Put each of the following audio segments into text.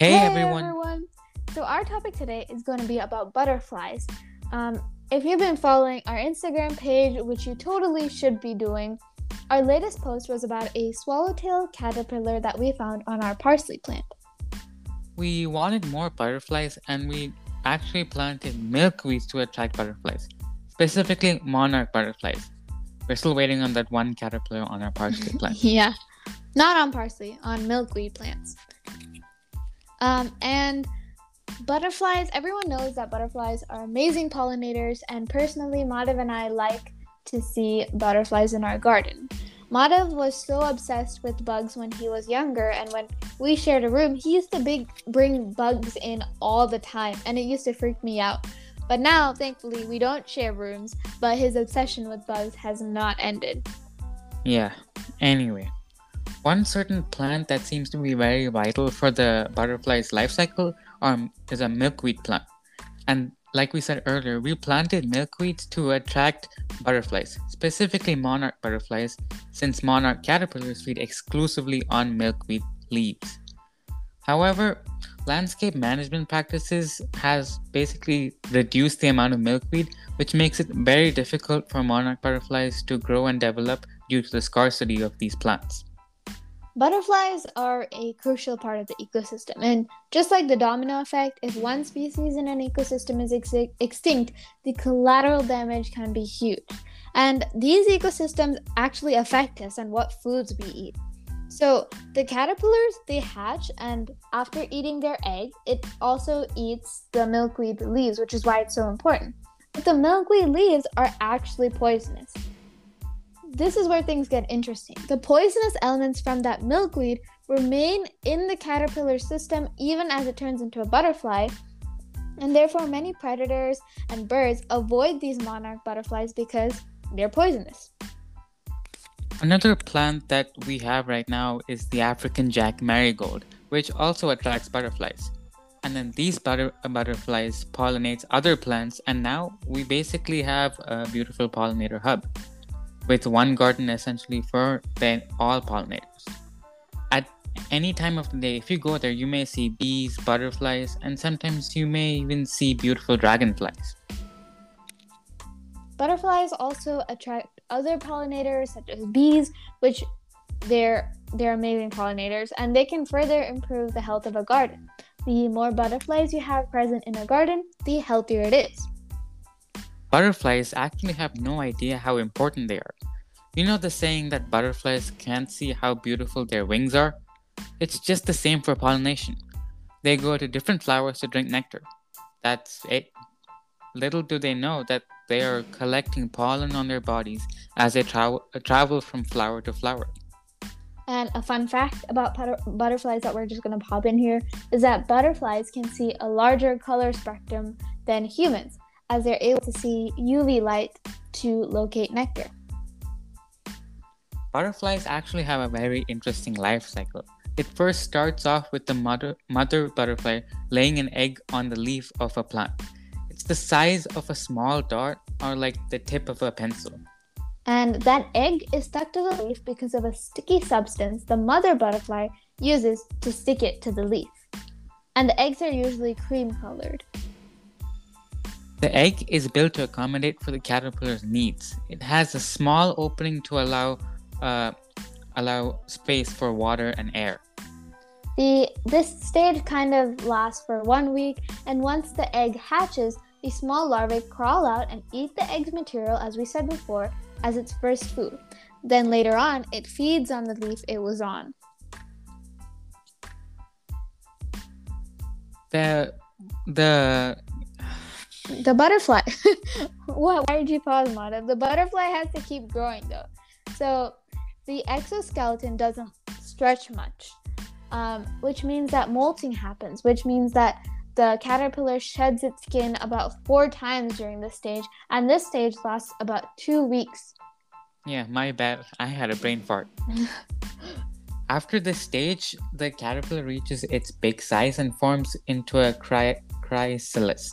Hey, everyone. everyone. So, our topic today is going to be about butterflies. Um, if you've been following our Instagram page, which you totally should be doing, our latest post was about a swallowtail caterpillar that we found on our parsley plant. We wanted more butterflies and we actually planted milkweeds to attract butterflies, specifically monarch butterflies. We're still waiting on that one caterpillar on our parsley plant. Yeah, not on parsley, on milkweed plants. Um, and butterflies, everyone knows that butterflies are amazing pollinators, and personally, Madhav and I like to see butterflies in our garden. Madhav was so obsessed with bugs when he was younger, and when we shared a room, he used to big, bring bugs in all the time, and it used to freak me out. But now, thankfully, we don't share rooms, but his obsession with bugs has not ended. Yeah, anyway. One certain plant that seems to be very vital for the butterfly's life cycle um, is a milkweed plant. And like we said earlier, we planted milkweeds to attract butterflies, specifically monarch butterflies, since monarch caterpillars feed exclusively on milkweed leaves. However, landscape management practices has basically reduced the amount of milkweed, which makes it very difficult for monarch butterflies to grow and develop due to the scarcity of these plants. Butterflies are a crucial part of the ecosystem, and just like the domino effect, if one species in an ecosystem is ex- extinct, the collateral damage can be huge. And these ecosystems actually affect us and what foods we eat. So, the caterpillars they hatch, and after eating their egg, it also eats the milkweed leaves, which is why it's so important. But the milkweed leaves are actually poisonous this is where things get interesting. The poisonous elements from that milkweed remain in the caterpillar system even as it turns into a butterfly, and therefore many predators and birds avoid these monarch butterflies because they're poisonous. Another plant that we have right now is the African jack marigold, which also attracts butterflies. And then these butter- butterflies pollinates other plants, and now we basically have a beautiful pollinator hub with one garden essentially for then all pollinators. At any time of the day, if you go there, you may see bees, butterflies, and sometimes you may even see beautiful dragonflies. Butterflies also attract other pollinators such as bees, which they're they're amazing pollinators and they can further improve the health of a garden. The more butterflies you have present in a garden, the healthier it is. Butterflies actually have no idea how important they are. You know the saying that butterflies can't see how beautiful their wings are? It's just the same for pollination. They go to different flowers to drink nectar. That's it. Little do they know that they are collecting pollen on their bodies as they tra- travel from flower to flower. And a fun fact about butterflies that we're just going to pop in here is that butterflies can see a larger color spectrum than humans as they're able to see UV light to locate nectar. Butterflies actually have a very interesting life cycle. It first starts off with the mother, mother butterfly laying an egg on the leaf of a plant. It's the size of a small dot or like the tip of a pencil. And that egg is stuck to the leaf because of a sticky substance the mother butterfly uses to stick it to the leaf. And the eggs are usually cream colored. The egg is built to accommodate for the caterpillar's needs. It has a small opening to allow uh, allow space for water and air. The this stage kind of lasts for one week, and once the egg hatches, the small larvae crawl out and eat the egg's material, as we said before, as its first food. Then later on, it feeds on the leaf it was on. The the the butterfly. what? Why did you pause, Madhav? The butterfly has to keep growing though. So the exoskeleton doesn't stretch much, um, which means that molting happens, which means that the caterpillar sheds its skin about four times during this stage, and this stage lasts about two weeks. Yeah, my bad. I had a brain fart. After this stage, the caterpillar reaches its big size and forms into a cry- chrysalis.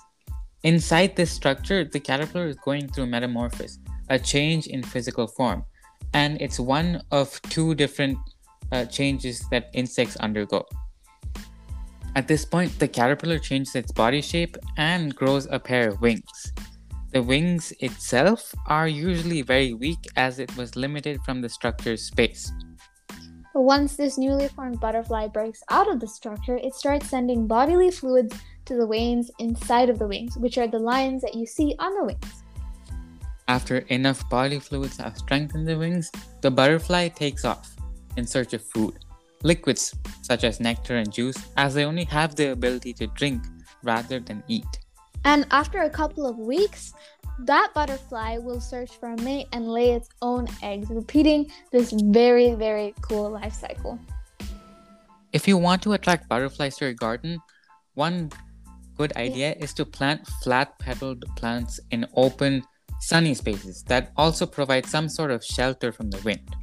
Inside this structure, the caterpillar is going through metamorphosis, a change in physical form, and it's one of two different uh, changes that insects undergo. At this point, the caterpillar changes its body shape and grows a pair of wings. The wings itself are usually very weak as it was limited from the structure's space. Once this newly formed butterfly breaks out of the structure, it starts sending bodily fluids to the veins inside of the wings, which are the lines that you see on the wings. After enough body fluids have strengthened the wings, the butterfly takes off in search of food, liquids such as nectar and juice, as they only have the ability to drink rather than eat. And after a couple of weeks, that butterfly will search for a mate and lay its own eggs, repeating this very, very cool life cycle. If you want to attract butterflies to your garden, one good idea is to plant flat petaled plants in open, sunny spaces that also provide some sort of shelter from the wind.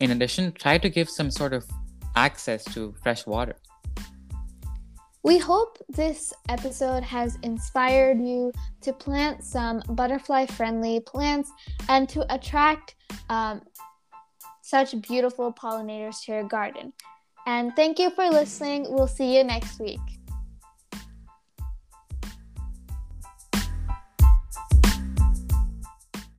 In addition, try to give some sort of access to fresh water. We hope this episode has inspired you to plant some butterfly friendly plants and to attract um, such beautiful pollinators to your garden. And thank you for listening. We'll see you next week.